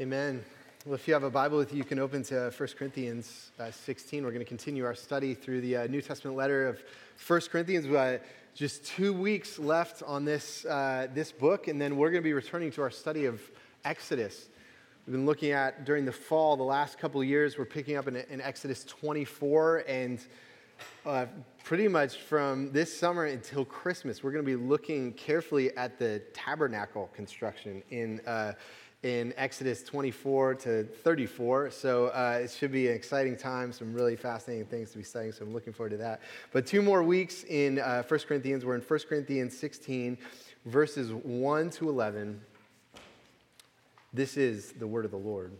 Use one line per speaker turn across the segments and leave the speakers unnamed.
Amen. Well, if you have a Bible with you, you can open to 1 Corinthians uh, 16. We're going to continue our study through the uh, New Testament letter of 1 Corinthians. Uh, just two weeks left on this, uh, this book, and then we're going to be returning to our study of Exodus. We've been looking at during the fall, the last couple years, we're picking up in, in Exodus 24, and uh, pretty much from this summer until Christmas, we're going to be looking carefully at the tabernacle construction in uh, in Exodus 24 to 34. So uh, it should be an exciting time, some really fascinating things to be studying. So I'm looking forward to that. But two more weeks in uh, 1 Corinthians. We're in 1 Corinthians 16, verses 1 to 11. This is the word of the Lord.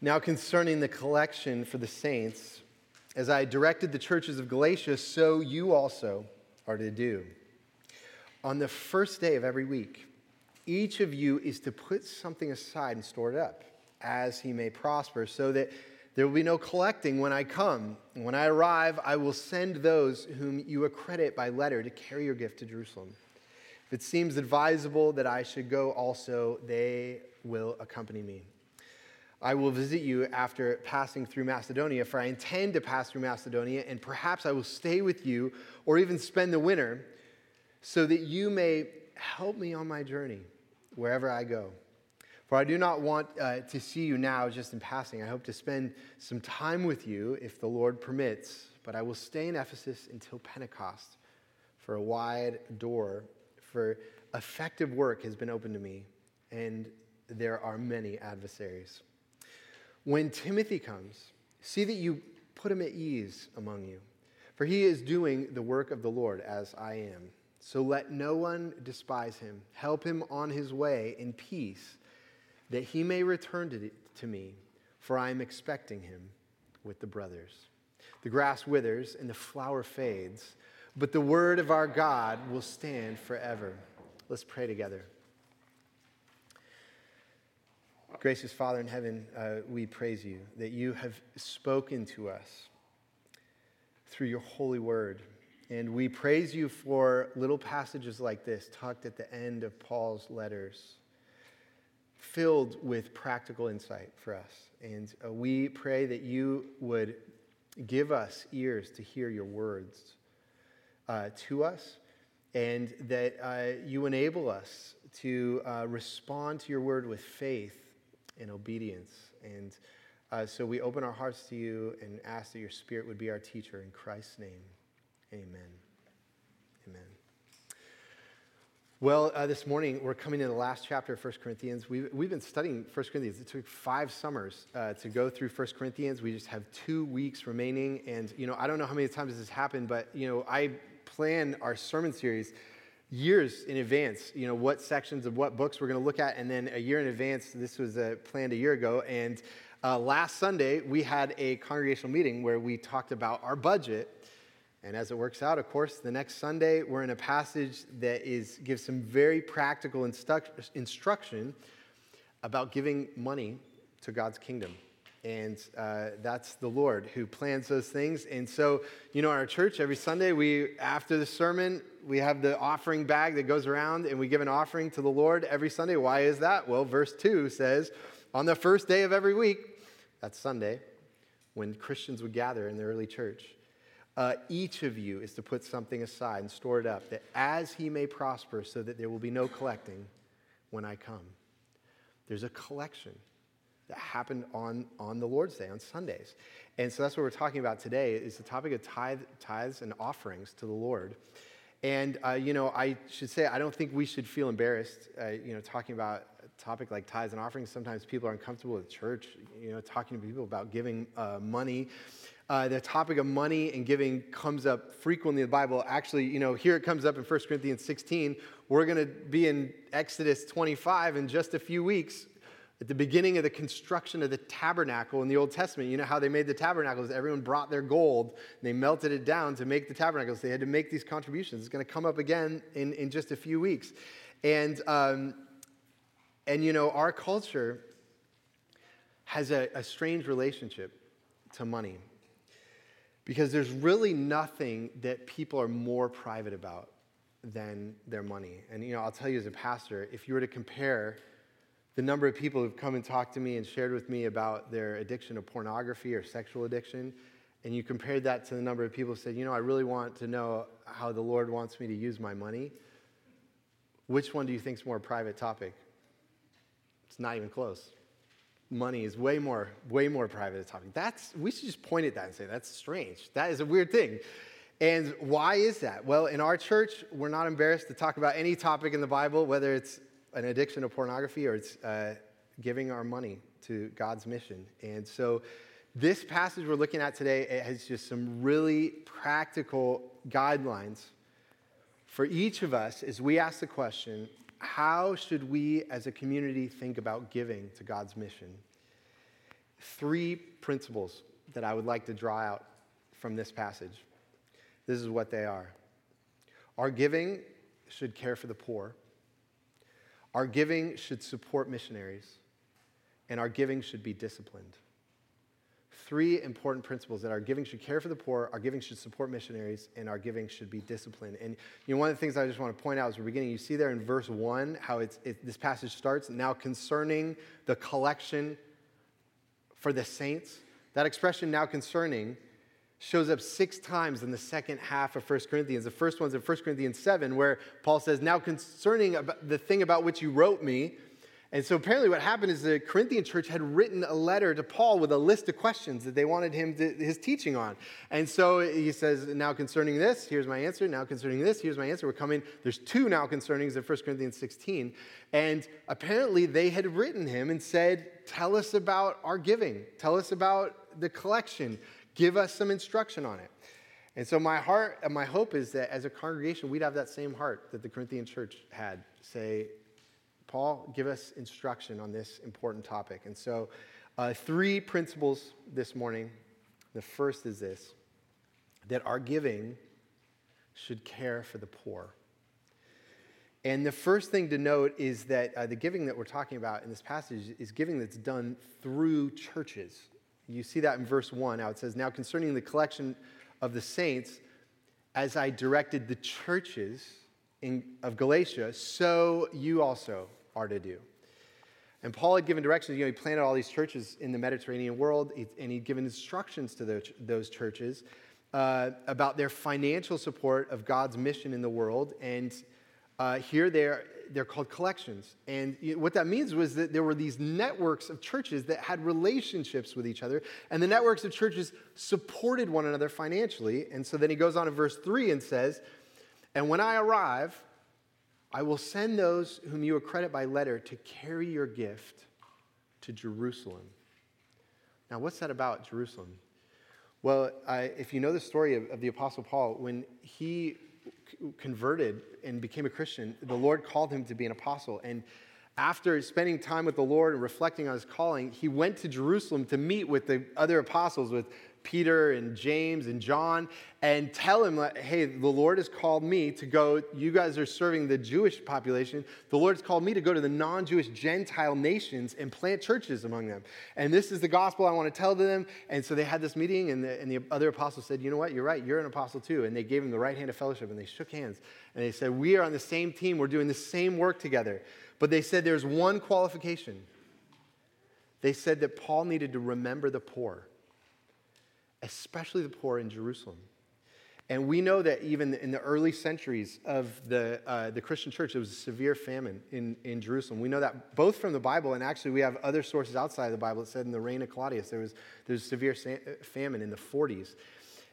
Now, concerning the collection for the saints, as I directed the churches of Galatia, so you also are to do. On the first day of every week, each of you is to put something aside and store it up as he may prosper, so that there will be no collecting when I come. When I arrive, I will send those whom you accredit by letter to carry your gift to Jerusalem. If it seems advisable that I should go also, they will accompany me. I will visit you after passing through Macedonia, for I intend to pass through Macedonia, and perhaps I will stay with you or even spend the winter, so that you may help me on my journey wherever I go. For I do not want uh, to see you now just in passing. I hope to spend some time with you if the Lord permits, but I will stay in Ephesus until Pentecost. For a wide door for effective work has been opened to me, and there are many adversaries. When Timothy comes, see that you put him at ease among you, for he is doing the work of the Lord as I am. So let no one despise him. Help him on his way in peace, that he may return to, to me, for I am expecting him with the brothers. The grass withers and the flower fades, but the word of our God will stand forever. Let's pray together. Gracious Father in heaven, uh, we praise you that you have spoken to us through your holy word. And we praise you for little passages like this, tucked at the end of Paul's letters, filled with practical insight for us. And uh, we pray that you would give us ears to hear your words uh, to us, and that uh, you enable us to uh, respond to your word with faith and obedience. And uh, so we open our hearts to you and ask that your spirit would be our teacher in Christ's name. Amen. Amen. Well, uh, this morning we're coming to the last chapter of 1 Corinthians. We've, we've been studying 1 Corinthians. It took five summers uh, to go through 1 Corinthians. We just have two weeks remaining. And, you know, I don't know how many times this has happened, but, you know, I plan our sermon series years in advance, you know, what sections of what books we're going to look at. And then a year in advance, this was uh, planned a year ago. And uh, last Sunday, we had a congregational meeting where we talked about our budget and as it works out, of course, the next Sunday we're in a passage that is gives some very practical instruction about giving money to God's kingdom. And uh, that's the Lord who plans those things. And so, you know, our church every Sunday, we after the sermon, we have the offering bag that goes around, and we give an offering to the Lord every Sunday. Why is that? Well, verse two says, on the first day of every week, that's Sunday, when Christians would gather in the early church uh, each of you is to put something aside and store it up, that as he may prosper, so that there will be no collecting when I come. There's a collection that happened on, on the Lord's Day, on Sundays. And so that's what we're talking about today is the topic of tithe, tithes and offerings to the Lord. And, uh, you know, I should say, I don't think we should feel embarrassed, uh, you know, talking about a topic like tithes and offerings. Sometimes people are uncomfortable with church, you know, talking to people about giving uh, money. Uh, the topic of money and giving comes up frequently in the Bible. Actually, you know, here it comes up in 1 Corinthians 16. We're going to be in Exodus 25 in just a few weeks at the beginning of the construction of the tabernacle in the Old Testament. You know how they made the tabernacles? Everyone brought their gold, they melted it down to make the tabernacles. They had to make these contributions. It's going to come up again in, in just a few weeks. And, um, and you know, our culture has a, a strange relationship to money. Because there's really nothing that people are more private about than their money. And you know, I'll tell you as a pastor, if you were to compare the number of people who've come and talked to me and shared with me about their addiction to pornography or sexual addiction, and you compared that to the number of people who said, you know, I really want to know how the Lord wants me to use my money, which one do you think is more private topic? It's not even close. Money is way more, way more private a topic. That's we should just point at that and say that's strange. That is a weird thing. And why is that? Well, in our church, we're not embarrassed to talk about any topic in the Bible, whether it's an addiction to pornography or it's uh, giving our money to God's mission. And so, this passage we're looking at today it has just some really practical guidelines for each of us as we ask the question how should we as a community think about giving to God's mission? Three principles that I would like to draw out from this passage. This is what they are. Our giving should care for the poor. Our giving should support missionaries, and our giving should be disciplined. Three important principles that our giving should care for the poor, our giving should support missionaries, and our giving should be disciplined. And you know, one of the things I just want to point out as we're beginning, you see there in verse one how it's, it, this passage starts now concerning the collection for the saints. That expression, now concerning, shows up six times in the second half of 1 Corinthians. The first one's in 1 Corinthians 7, where Paul says, Now concerning the thing about which you wrote me. And so apparently, what happened is the Corinthian church had written a letter to Paul with a list of questions that they wanted him to, his teaching on. And so he says, Now concerning this, here's my answer. Now concerning this, here's my answer. We're coming, there's two now concernings in 1 Corinthians 16. And apparently, they had written him and said, Tell us about our giving, tell us about the collection give us some instruction on it. And so my heart and my hope is that as a congregation, we'd have that same heart that the Corinthian church had. Say, Paul, give us instruction on this important topic. And so, uh, three principles this morning. The first is this that our giving should care for the poor. And the first thing to note is that uh, the giving that we're talking about in this passage is giving that's done through churches. You see that in verse 1 how it says, Now concerning the collection of the saints, as I directed the churches in, of Galatia, so you also are to do. And Paul had given directions. You know, he planted all these churches in the Mediterranean world, and he'd given instructions to those, churches uh, about their financial support of God's mission in the world. And uh, here they're, they're called collections. And what that means was that there were these networks of churches that had relationships with each other, and the networks of churches supported one another financially. And so then he goes on in verse 3 and says, And when I arrive, I will send those whom you accredit by letter to carry your gift to Jerusalem. Now, what's that about, Jerusalem? Well, if you know the story of, of the Apostle Paul, when he converted and became a Christian, the Lord called him to be an apostle. And after spending time with the Lord and reflecting on his calling, he went to Jerusalem to meet with the other apostles, with Peter and James and John and tell him, hey, the Lord has called me to go. You guys are serving the Jewish population. The Lord has called me to go to the non Jewish Gentile nations and plant churches among them. And this is the gospel I want to tell to them. And so they had this meeting, and the, and the other apostles said, you know what? You're right. You're an apostle too. And they gave him the right hand of fellowship and they shook hands. And they said, we are on the same team. We're doing the same work together. But they said there's one qualification. They said that Paul needed to remember the poor especially the poor in Jerusalem. And we know that even in the early centuries of the, uh, the Christian church, there was a severe famine in, in Jerusalem. We know that both from the Bible, and actually we have other sources outside of the Bible that said in the reign of Claudius, there was, there was severe famine in the 40s.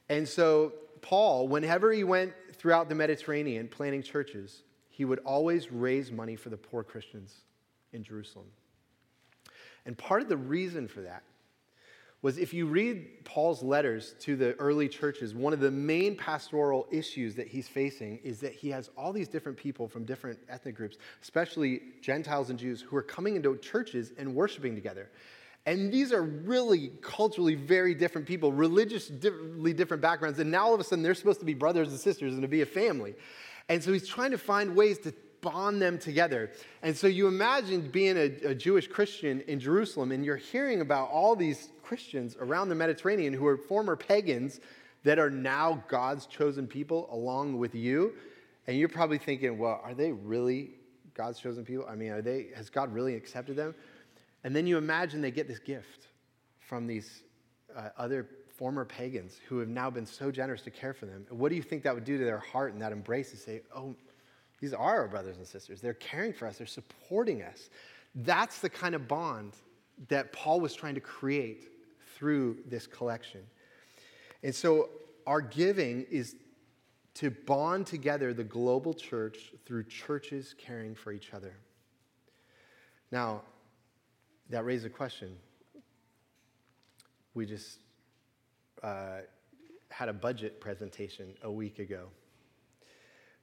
And so Paul, whenever he went throughout the Mediterranean planting churches, he would always raise money for the poor Christians in Jerusalem. And part of the reason for that was if you read Paul's letters to the early churches, one of the main pastoral issues that he's facing is that he has all these different people from different ethnic groups, especially Gentiles and Jews, who are coming into churches and worshiping together. And these are really culturally very different people, religiously different backgrounds. And now all of a sudden they're supposed to be brothers and sisters and to be a family. And so he's trying to find ways to bond them together. And so you imagine being a, a, Jewish Christian in Jerusalem and you're hearing about all these Christians around the Mediterranean who are former pagans that are now God's chosen people along with you. And you're probably thinking, well, are they really God's chosen people? I mean, are they, has God really accepted them? And then you imagine they get this gift from these uh, other former pagans who have now been so generous to care for them. What do you think that would do to their heart and that embrace to say, oh, these are our brothers and sisters. They're caring for us, they're supporting us. That's the kind of bond that Paul was trying to create through this collection. And so our giving is to bond together the global church through churches caring for each other. Now, that raises a question. We just uh, had a budget presentation a week ago.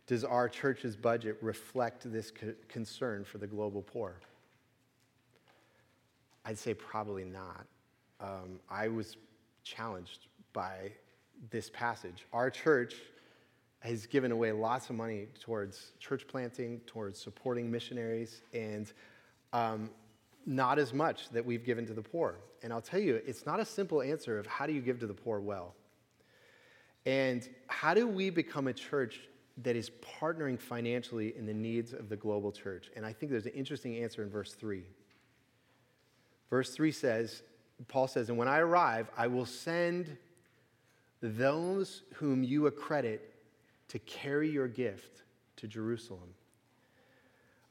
Does our church's budget reflect this co- concern for the global poor? I'd say probably not. Um, I was challenged by this passage. Our church has given away lots of money towards church planting, towards supporting missionaries, and um, not as much that we've given to the poor. And I'll tell you, it's not a simple answer of how do you give to the poor well. And how do we become a church that is partnering financially in the needs of the global church? And I think there's an interesting answer in verse 3. Verse 3 says, Paul says, And when I arrive, I will send those whom you accredit to carry your gift to Jerusalem.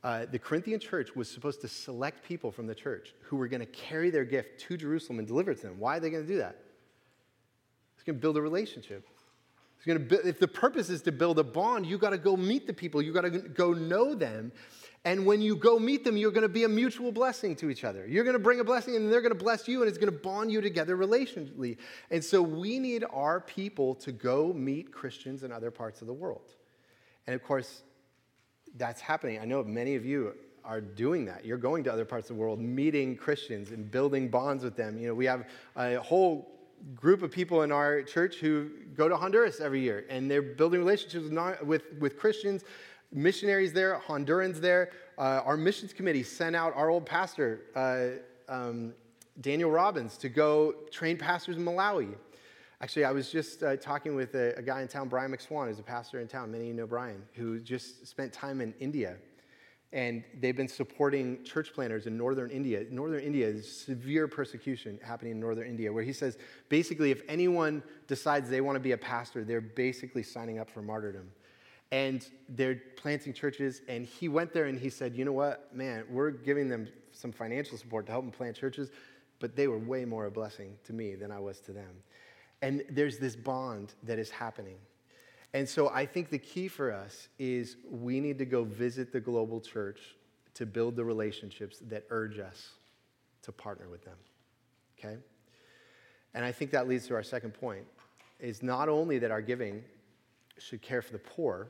Uh, the Corinthian church was supposed to select people from the church who were going to carry their gift to Jerusalem and deliver it to them. Why are they going to do that? It's going to build a relationship. It's going to if the purpose is to build a bond, you got to go meet the people. You got to go know them. And when you go meet them, you're going to be a mutual blessing to each other. You're going to bring a blessing and they're going to bless you and it's going to bond you together relationally. And so we need our people to go meet Christians in other parts of the world. And of course, that's happening. I know many of you are doing that. You're going to other parts of the world, meeting Christians and building bonds with them. You know, we have a whole group of people in our church who go to Honduras every year, and they're building relationships with, with, with Christians, missionaries there, Hondurans there. Uh, our missions committee sent out our old pastor, uh, um, Daniel Robbins, to go train pastors in Malawi. Actually, I was just uh, talking with a, a, guy in town, Brian McSwan, who's a pastor in town. Many of you know Brian, who just spent time in India. And they've been supporting church planters in northern India. Northern India is severe persecution happening in northern India, where he says basically, if anyone decides they want to be a pastor, they're basically signing up for martyrdom. And they're planting churches. And he went there and he said, You know what, man, we're giving them some financial support to help them plant churches, but they were way more a blessing to me than I was to them. And there's this bond that is happening. And so I think the key for us is we need to go visit the global church to build the relationships that urge us to partner with them. Okay? And I think that leads to our second point is not only that our giving should care for the poor,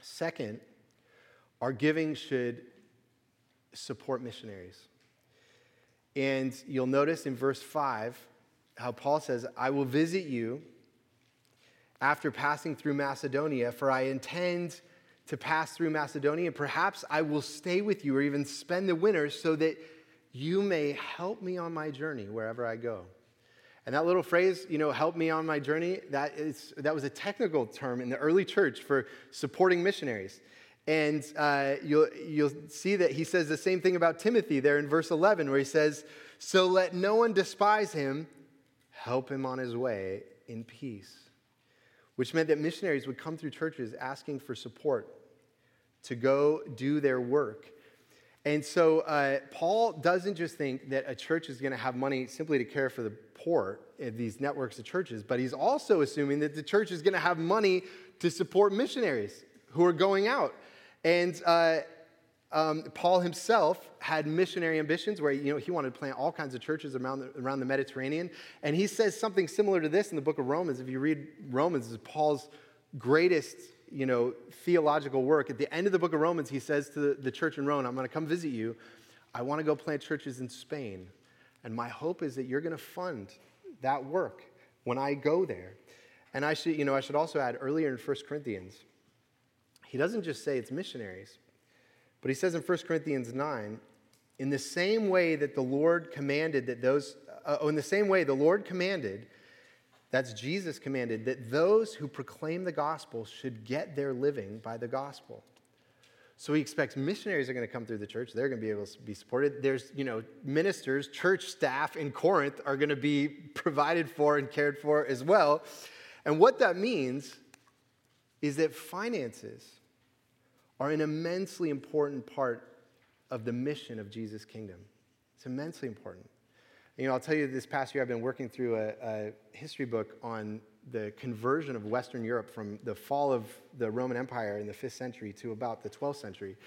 second, our giving should support missionaries. And you'll notice in verse 5 how Paul says, I will visit you after passing through Macedonia, for I intend to pass through Macedonia, perhaps I will stay with you or even spend the winter so that you may help me on my journey wherever I go. And that little phrase, you know, help me on my journey, that, is, that was a technical term in the early church for supporting missionaries. And uh, you'll, you'll see that he says the same thing about Timothy there in verse 11, where he says, So let no one despise him help him on his way in peace, which meant that missionaries would come through churches asking for support to go do their work. And so uh, Paul doesn't just think that a church is going to have money simply to care for the poor these networks of churches, but he's also assuming that the church is going to have money to support missionaries who are going out. And uh, um, Paul himself had missionary ambitions where you know, he wanted to plant all kinds of churches around the, around the Mediterranean. And he says something similar to this in the book of Romans. If you read Romans, it's Paul's greatest you know, theological work. At the end of the book of Romans, he says to the, church in Rome, I'm going to come visit you. I want to go plant churches in Spain. And my hope is that you're going to fund that work when I go there. And I should, you know, I should also add earlier in 1 Corinthians, he doesn't just say it's missionaries. But he says in 1 Corinthians 9, in the same way that the Lord commanded that those, uh, oh, in the same way the Lord commanded That's Jesus commanded that those who proclaim the gospel should get their living by the gospel. So he expects missionaries are going to come through the church. They're going to be able to be supported. There's, you know, ministers, church staff in Corinth are going to be provided for and cared for as well. And what that means is that finances are an immensely important part of the mission of Jesus' kingdom. It's immensely important. You know, I'll tell you this past year, I've been working through a, a, history book on the conversion of Western Europe from the fall of the Roman Empire in the 5th century to about the 12th century.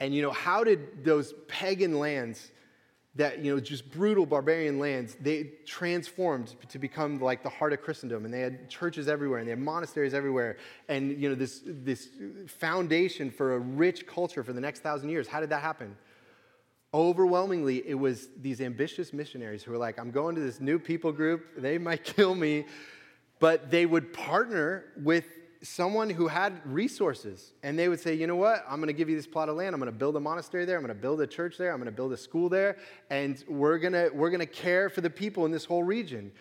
And, you know, how did those pagan lands that, you know, just brutal barbarian lands, they transformed to become like the heart of Christendom. And they had churches everywhere and they had monasteries everywhere. And, you know, this, this foundation for a rich culture for the next thousand years. How did that happen? Overwhelmingly, it was these ambitious missionaries who were like, I'm going to this new people group. They might kill me. But they would partner with someone who had resources. And they would say, you know what? I'm going to give you this plot of land. I'm going to build a monastery there. I'm going to build a church there. I'm going to build a school there. And we're going to, we're going to care for the people in this whole region.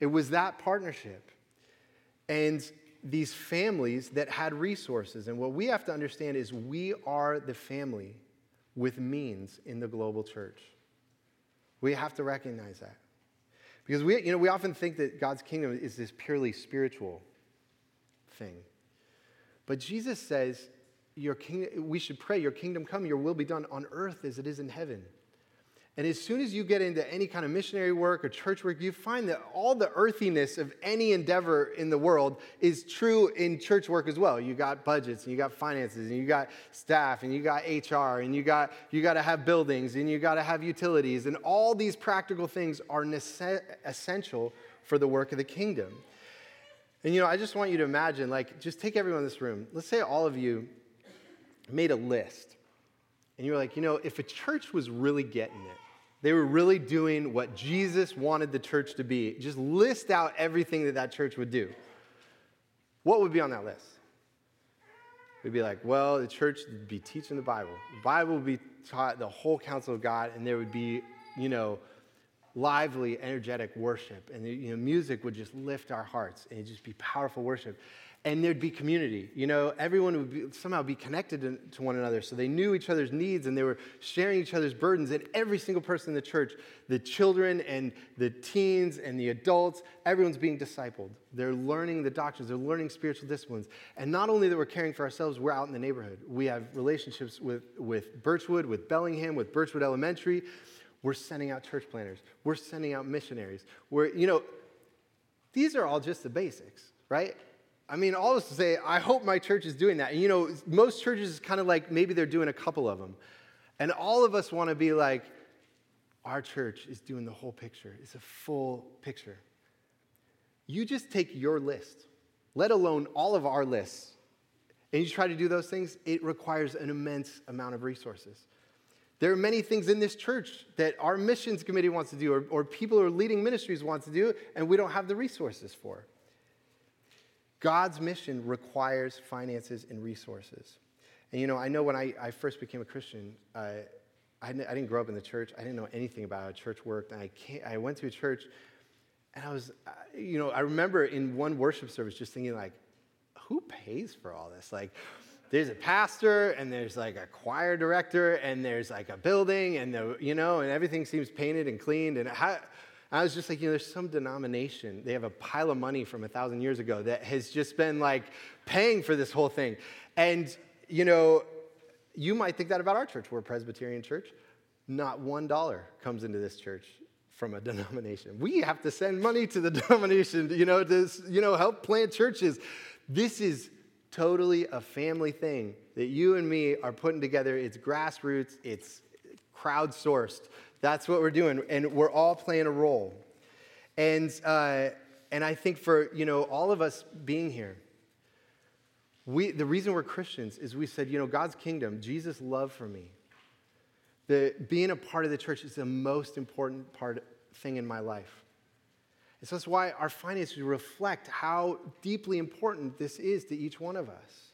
It was that partnership. And these families that had resources. And what we have to understand is we are the family with means in the global church. We have to recognize that. Because we, you know, we often think that God's kingdom is this purely spiritual thing. But Jesus says, your king, we should pray, Your kingdom come, your will be done on earth as it is in heaven. And as soon as you get into any kind of missionary work or church work, you find that all the earthiness of any endeavor in the world is true in church work as well. You got budgets and you got finances and you got staff and you got HR and you got you got to have buildings and you got to have utilities and all these practical things are nece- essential for the work of the kingdom. And you know, I just want you to imagine like just take everyone in this room. Let's say all of you made a list and you were like, you know, if a church was really getting it, they were really doing what Jesus wanted the church to be, just list out everything that that church would do. What would be on that list? We'd be like, well, the church would be teaching the Bible. The Bible would be taught the whole counsel of God, and there would be, you know, lively, energetic worship. And, you know, music would just lift our hearts, and it'd just be powerful worship and there'd be community. You know, everyone would be, somehow be connected to, to, one another. So they knew each other's needs and they were sharing each other's burdens. And every single person in the church, the children and the teens and the adults, everyone's being discipled. They're learning the doctrines, they're learning spiritual disciplines. And not only that we're caring for ourselves, we're out in the neighborhood. We have relationships with, with Birchwood, with Bellingham, with Birchwood Elementary. We're sending out church planters, we're sending out missionaries. We're, you know, these are all just the basics, right? I mean, all this to say, I hope my church is doing that. And you know, most churches is kind of like maybe they're doing a couple of them. And all of us want to be like, our church is doing the whole picture. It's a full picture. You just take your list, let alone all of our lists, and you try to do those things, it requires an immense amount of resources. There are many things in this church that our missions committee wants to do, or, or people who are leading ministries want to do, and we don't have the resources for. God's mission requires finances and resources. And you know, I know when I, I first became a Christian, uh, I, I, didn't grow up in the church. I didn't know anything about how church worked. And I, came, I went to a church, and I was, uh, you know, I remember in one worship service just thinking, like, who pays for all this? Like, there's a pastor, and there's like a choir director, and there's like a building, and the, you know, and everything seems painted and cleaned. And how, I was just like, you know, there's some denomination. They have a pile of money from a thousand years ago that has just been like paying for this whole thing. And, you know, you might think that about our church. We're a Presbyterian church. Not one dollar comes into this church from a denomination. We have to send money to the denomination, you know, to you know, help plant churches. This is totally a family thing that you and me are putting together. It's grassroots, it's crowdsourced. That's what we're doing, and we're all playing a role. And, uh, and I think for, you know, all of us being here, we, the reason we're Christians is we said, you know, God's kingdom, Jesus' love for me, the, being a part of the church is the most important part thing in my life. And so that's why our finances reflect how deeply important this is to each one of us.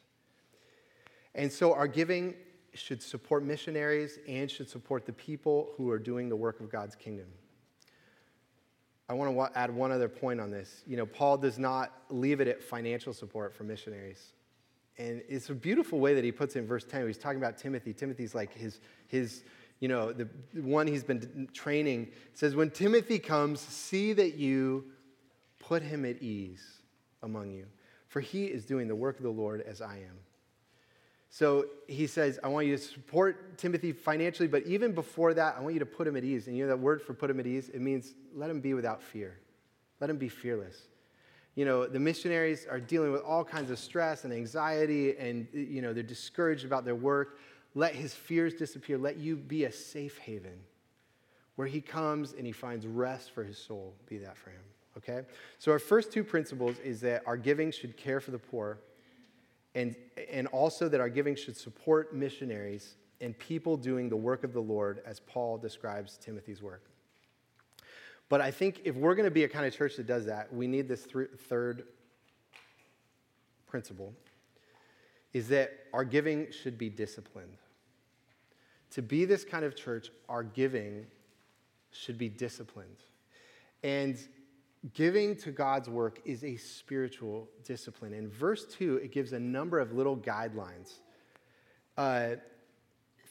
And so our giving should support missionaries and should support the people who are doing the work of God's kingdom. I want to add one other point on this. You know, Paul does not leave it at financial support for missionaries. And it's a beautiful way that he puts it in verse 10. He's talking about Timothy. Timothy's like his, his you know, the one he's been training. It says, When Timothy comes, see that you put him at ease among you, for he is doing the work of the Lord as I am. So he says, I want you to support Timothy financially, but even before that, I want you to put him at ease. And you know that word for put him at ease? It means let him be without fear. Let him be fearless. You know, the missionaries are dealing with all kinds of stress and anxiety, and, you know, they're discouraged about their work. Let his fears disappear. Let you be a safe haven where he comes and he finds rest for his soul. Be that for him. Okay? So, our first two principles is that our giving should care for the poor and, and also that our giving should support missionaries and people doing the work of the Lord as Paul describes Timothy's work. But I think if we're going to be a kind of church that does that, we need this th- third principle is that our giving should be disciplined. To be this kind of church, our giving should be disciplined. And Giving to God's work is a spiritual discipline. In verse 2, it gives a number of little guidelines uh,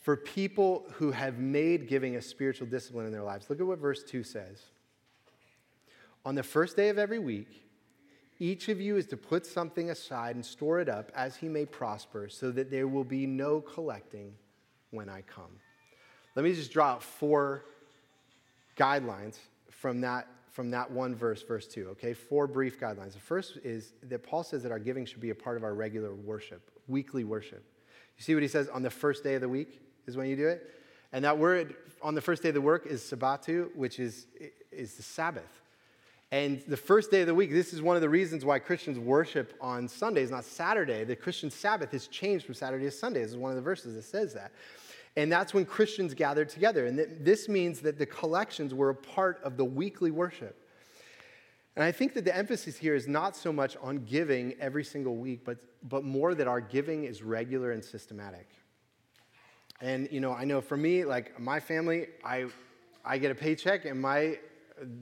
for people who have made giving a spiritual discipline in their lives. Look at what verse 2 says. On the first day of every week, each of you is to put something aside and store it up as he may prosper, so that there will be no collecting when I come. Let me just draw out four guidelines from that from that one verse, verse 2, okay? Four brief guidelines. The first is that Paul says that our giving should be a part of our regular worship, weekly worship. You see what he says on the first day of the week is when you do it? And that word on the first day of the work is sabbatu, which is, is the Sabbath. And the first day of the week, this is one of the reasons why Christians worship on Sundays, not Saturday. The Christian Sabbath has changed from Saturday to Sunday. This is one of the verses that says that. And that's when Christians gathered together. And this means that the collections were a part of the weekly worship. And I think that the emphasis here is not so much on giving every single week, but, but more that our giving is regular and systematic. And, you know, I know for me, like my family, I, I get a paycheck and my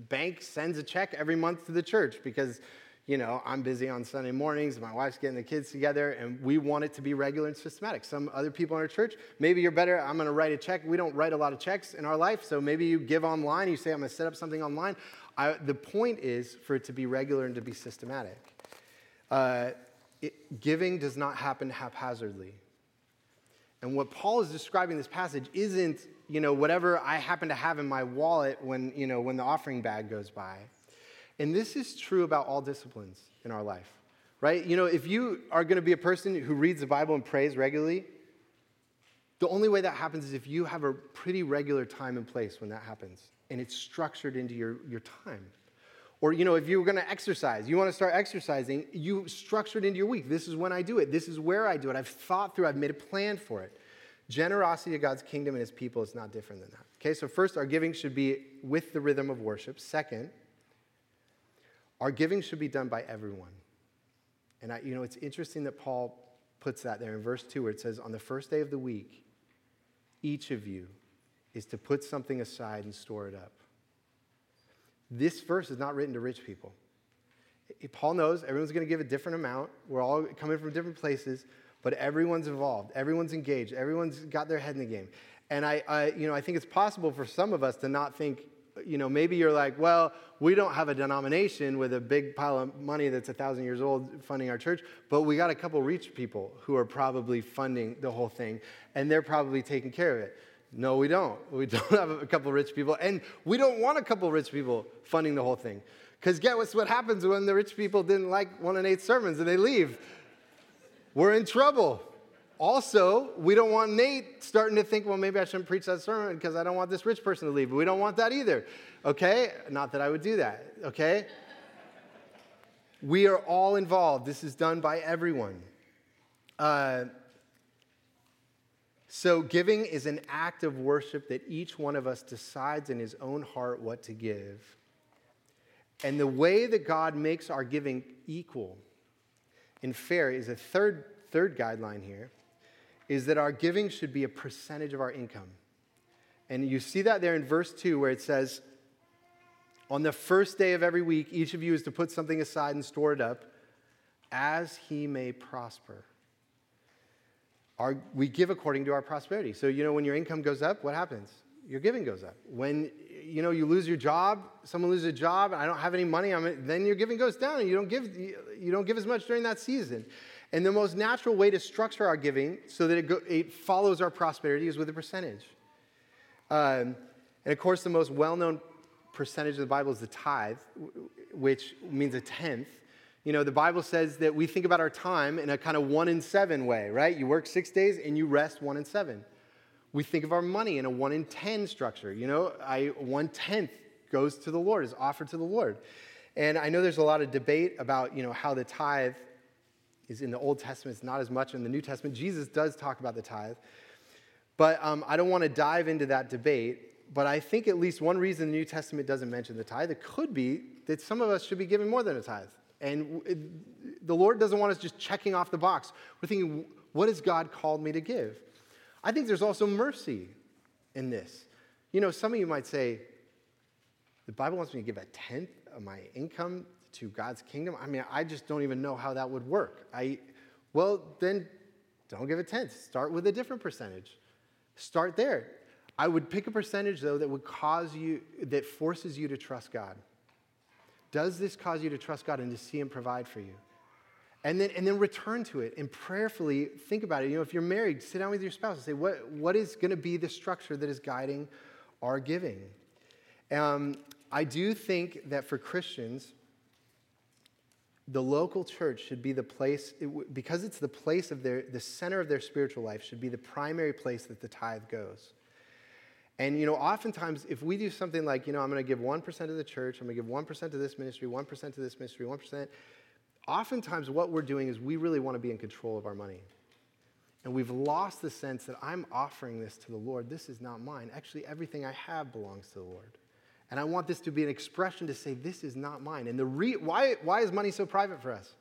bank sends a check every month to the church because you know, I'm busy on Sunday mornings, my wife's getting the kids together, and we want it to be regular and systematic. Some other people in our church, maybe you're better, I'm gonna write a check. We don't write a lot of checks in our life, so maybe you give online, you say, I'm gonna set up something online. I, the point is for it to be regular and to be systematic. Uh, it, giving does not happen haphazardly. And what Paul is describing in this passage isn't, you know, whatever I happen to have in my wallet when, you know, when the offering bag goes by. And this is true about all disciplines in our life, right? You know, if you are going to be a person who reads the Bible and prays regularly, the only way that happens is if you have a pretty regular time and place when that happens, and it's structured into your, your time. Or, you know, if you're going to exercise, you want to start exercising, you structure it into your week. This is when I do it. This is where I do it. I've thought through, I've made a plan for it. Generosity to God's kingdom and his people is not different than that. Okay, so first, our giving should be with the rhythm of worship. Second, our giving should be done by everyone. And I, you know, it's interesting that Paul puts that there in verse 2 where it says, On the first day of the week, each of you is to put something aside and store it up. This verse is not written to rich people. Paul knows everyone's going to give a different amount. We're all coming from different places, but everyone's involved. Everyone's engaged. Everyone's got their head in the game. And I, I, you know, I think it's possible for some of us to not think you know, maybe you're like, well, we don't have a denomination with a big pile of money that's a thousand years old funding our church, but we got a couple rich people who are probably funding the whole thing, and they're probably taking care of it. No, we don't. We don't have a couple rich people, and we don't want a couple rich people funding the whole thing. Because what's what happens when the rich people didn't like one of eight sermons and they leave? We're in trouble. Also, we don't want Nate starting to think, well, maybe I shouldn't preach that sermon because I don't want this rich person to leave. We don't want that either. Okay? Not that I would do that. Okay? we are all involved. This is done by everyone. Uh, so, giving is an act of worship that each one of us decides in his own heart what to give. And the way that God makes our giving equal and fair is a third, third guideline here is that our giving should be a percentage of our income. And you see that there in verse 2 where it says, On the first day of every week, each of you is to put something aside and store it up as he may prosper. Our, we give according to our prosperity. So, you know, when your income goes up, what happens? Your giving goes up. When, you know, you lose your job, someone loses a job, and I don't have any money, I'm, then your giving goes down and you don't, give, you don't give as much during that season. And the most natural way to structure our giving so that it, go, it follows our prosperity is with a percentage. Um, and of course, the most well known percentage of the Bible is the tithe, which means a tenth. You know, the Bible says that we think about our time in a kind of one in seven way, right? You work six days and you rest one in seven. We think of our money in a one in 10 structure. You know, I, one tenth goes to the Lord, is offered to the Lord. And I know there's a lot of debate about, you know, how the tithe is in the Old Testament, it's not as much in the New Testament. Jesus does talk about the tithe. But um, I don't want to dive into that debate but I think at least one reason the New Testament doesn't mention the tithe, it could be that some of us should be giving more than a tithe. And it, the Lord doesn't want us just checking off the box. We're thinking, what has God called me to give? I think there's also mercy in this. You know, some of you might say, the Bible wants me to give a tenth of my income to God's kingdom. I mean, I just don't even know how that would work. I, well, then don't give a tenth. Start with a different percentage. Start there. I would pick a percentage, though, that would cause you, that forces you to trust God. Does this cause you to trust God and to see Him provide for you? And then, and then return to it and prayerfully think about it. You know, if you're married, sit down with your spouse and say, what, what is going to be the structure that is guiding our giving? Um, I do think that for Christians, the local church should be the place, it, because it's the place of their, the center of their spiritual life, should be the primary place that the tithe goes. And, you know, oftentimes if we do something like, you know, I'm going to give 1% to the church, I'm going to give 1% to this ministry, 1% to this ministry, 1%, oftentimes what we're doing is we really want to be in control of our money. And we've lost the sense that I'm offering this to the Lord. This is not mine. Actually, everything I have belongs to the Lord. And I want this to be an expression to say, this is not mine. And the re- why, why is money so private for us?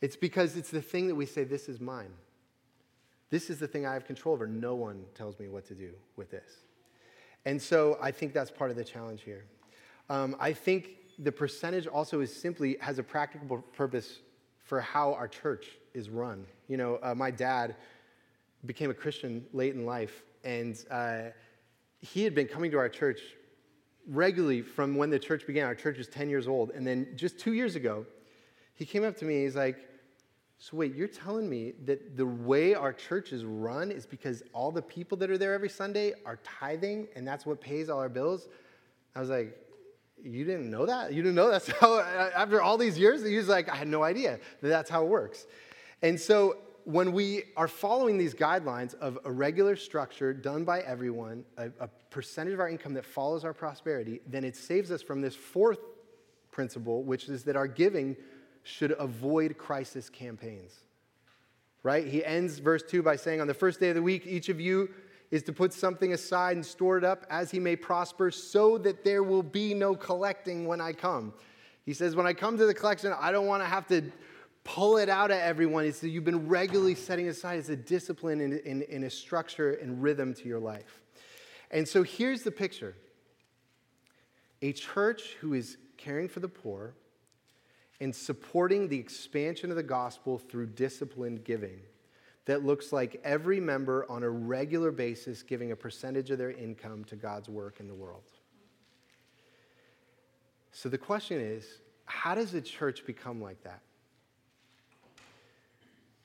It's because it's the thing that we say, this is mine. This is the thing I have control over. No one tells me what to do with this. And so I think that's part of the challenge here. Um, I think the percentage also is simply has a practical purpose for how our church is run. You know, uh, my dad became a Christian late in life, and uh, he had been coming to our church regularly from when the church began. Our church is 10 years old. And then just two years ago, he came up to me, he's like, so, wait, you're telling me that the way our church is run is because all the people that are there every Sunday are tithing and that's what pays all our bills? I was like, You didn't know that? You didn't know that's how, after all these years? He was like, I had no idea that that's how it works. And so, when we are following these guidelines of a regular structure done by everyone, a, a percentage of our income that follows our prosperity, then it saves us from this fourth principle, which is that our giving should avoid crisis campaigns. Right? He ends verse 2 by saying, On the first day of the week, each of you is to put something aside and store it up as he may prosper, so that there will be no collecting when I come. He says, When I come to the collection, I don't want to have to pull it out at everyone. It's that you've been regularly setting aside as a discipline and, in, in a structure and rhythm to your life. And so here's the picture a church who is caring for the poor and supporting the expansion of the gospel through disciplined giving that looks like every member on a regular basis giving a percentage of their income to God's work in the world. So the question is how does a church become like that?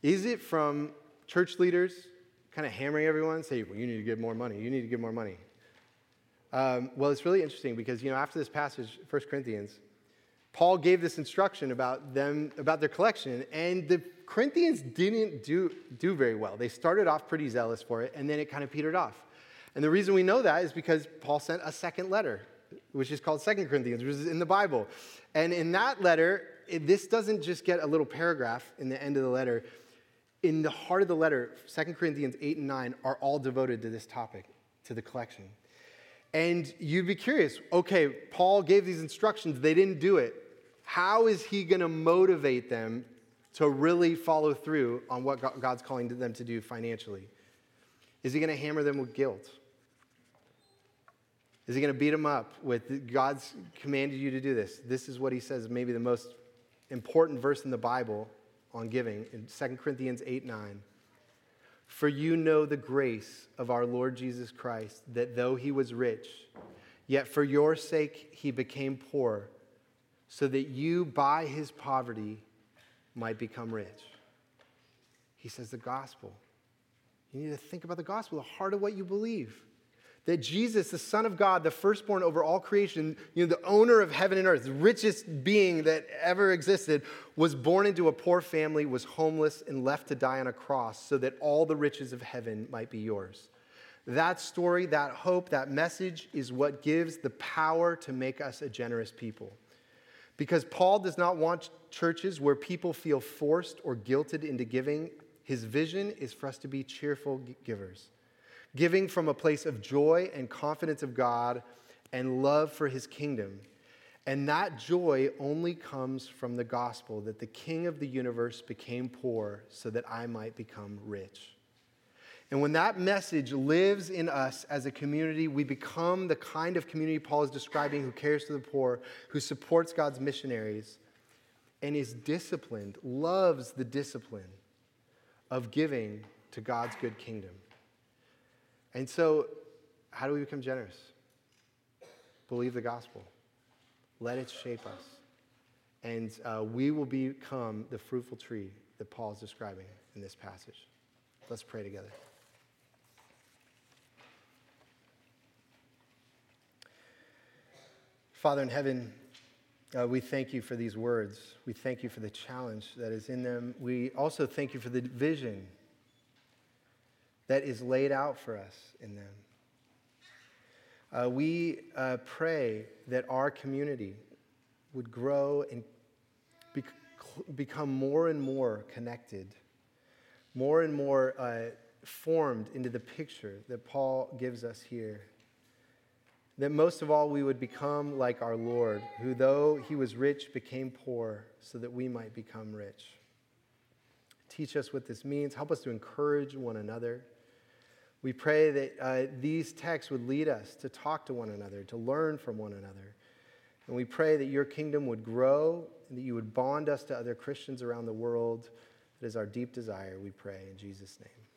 Is it from church leaders kind of hammering everyone, say, well, you need to give more money, you need to give more money? Um, well, it's really interesting because, you know, after this passage, 1 Corinthians, Paul gave this instruction about them, about their collection, and the Corinthians didn't do, do very well. They started off pretty zealous for it, and then it kind of petered off. And the reason we know that is because Paul sent a second letter, which is called Second Corinthians, which is in the Bible. And in that letter, it, this doesn't just get a little paragraph in the end of the letter. In the heart of the letter, Second Corinthians 8 and 9 are all devoted to this topic, to the collection. And you'd be curious okay, Paul gave these instructions, they didn't do it. How is he going to motivate them to really follow through on what God's calling them to do financially? Is he going to hammer them with guilt? Is he going to beat them up with God's commanded you to do this? This is what he says, maybe the most important verse in the Bible on giving in 2 Corinthians 8 9. For you know the grace of our Lord Jesus Christ, that though he was rich, yet for your sake he became poor, so that you by his poverty might become rich. He says the gospel. You need to think about the gospel, the heart of what you believe that Jesus, the Son of God, the firstborn over all creation, you know, the owner of heaven and earth, the richest being that ever existed, was born into a poor family, was homeless, and left to die on a cross so that all the riches of heaven might be yours. That story, that hope, that message is what gives the power to make us a generous people. Because Paul does not want churches where people feel forced or guilted into giving. His vision is for us to be cheerful givers giving from a place of joy and confidence of God and love for his kingdom. And that joy only comes from the gospel that the king of the universe became poor so that I might become rich. And when that message lives in us as a community, we become the kind of community Paul is describing who cares for the poor, who supports God's missionaries, and is disciplined, loves the discipline of giving to God's good kingdom. And so, how do we become generous? Believe the gospel, let it shape us. And uh, we will become the fruitful tree that Paul is describing in this passage. Let's pray together. Father in heaven, uh, we thank you for these words. We thank you for the challenge that is in them. We also thank you for the vision that is laid out for us in them. Uh, we uh, pray that our community would grow and be- become more and more connected, more and more uh, formed into the picture that Paul gives us here. That most of all, we would become like our Lord, who, though he was rich, became poor so that we might become rich. Teach us what this means. Help us to encourage one another. We pray that uh, these texts would lead us to talk to one another, to learn from one another. And we pray that your kingdom would grow and that you would bond us to other Christians around the world. That is our deep desire, we pray in Jesus' name.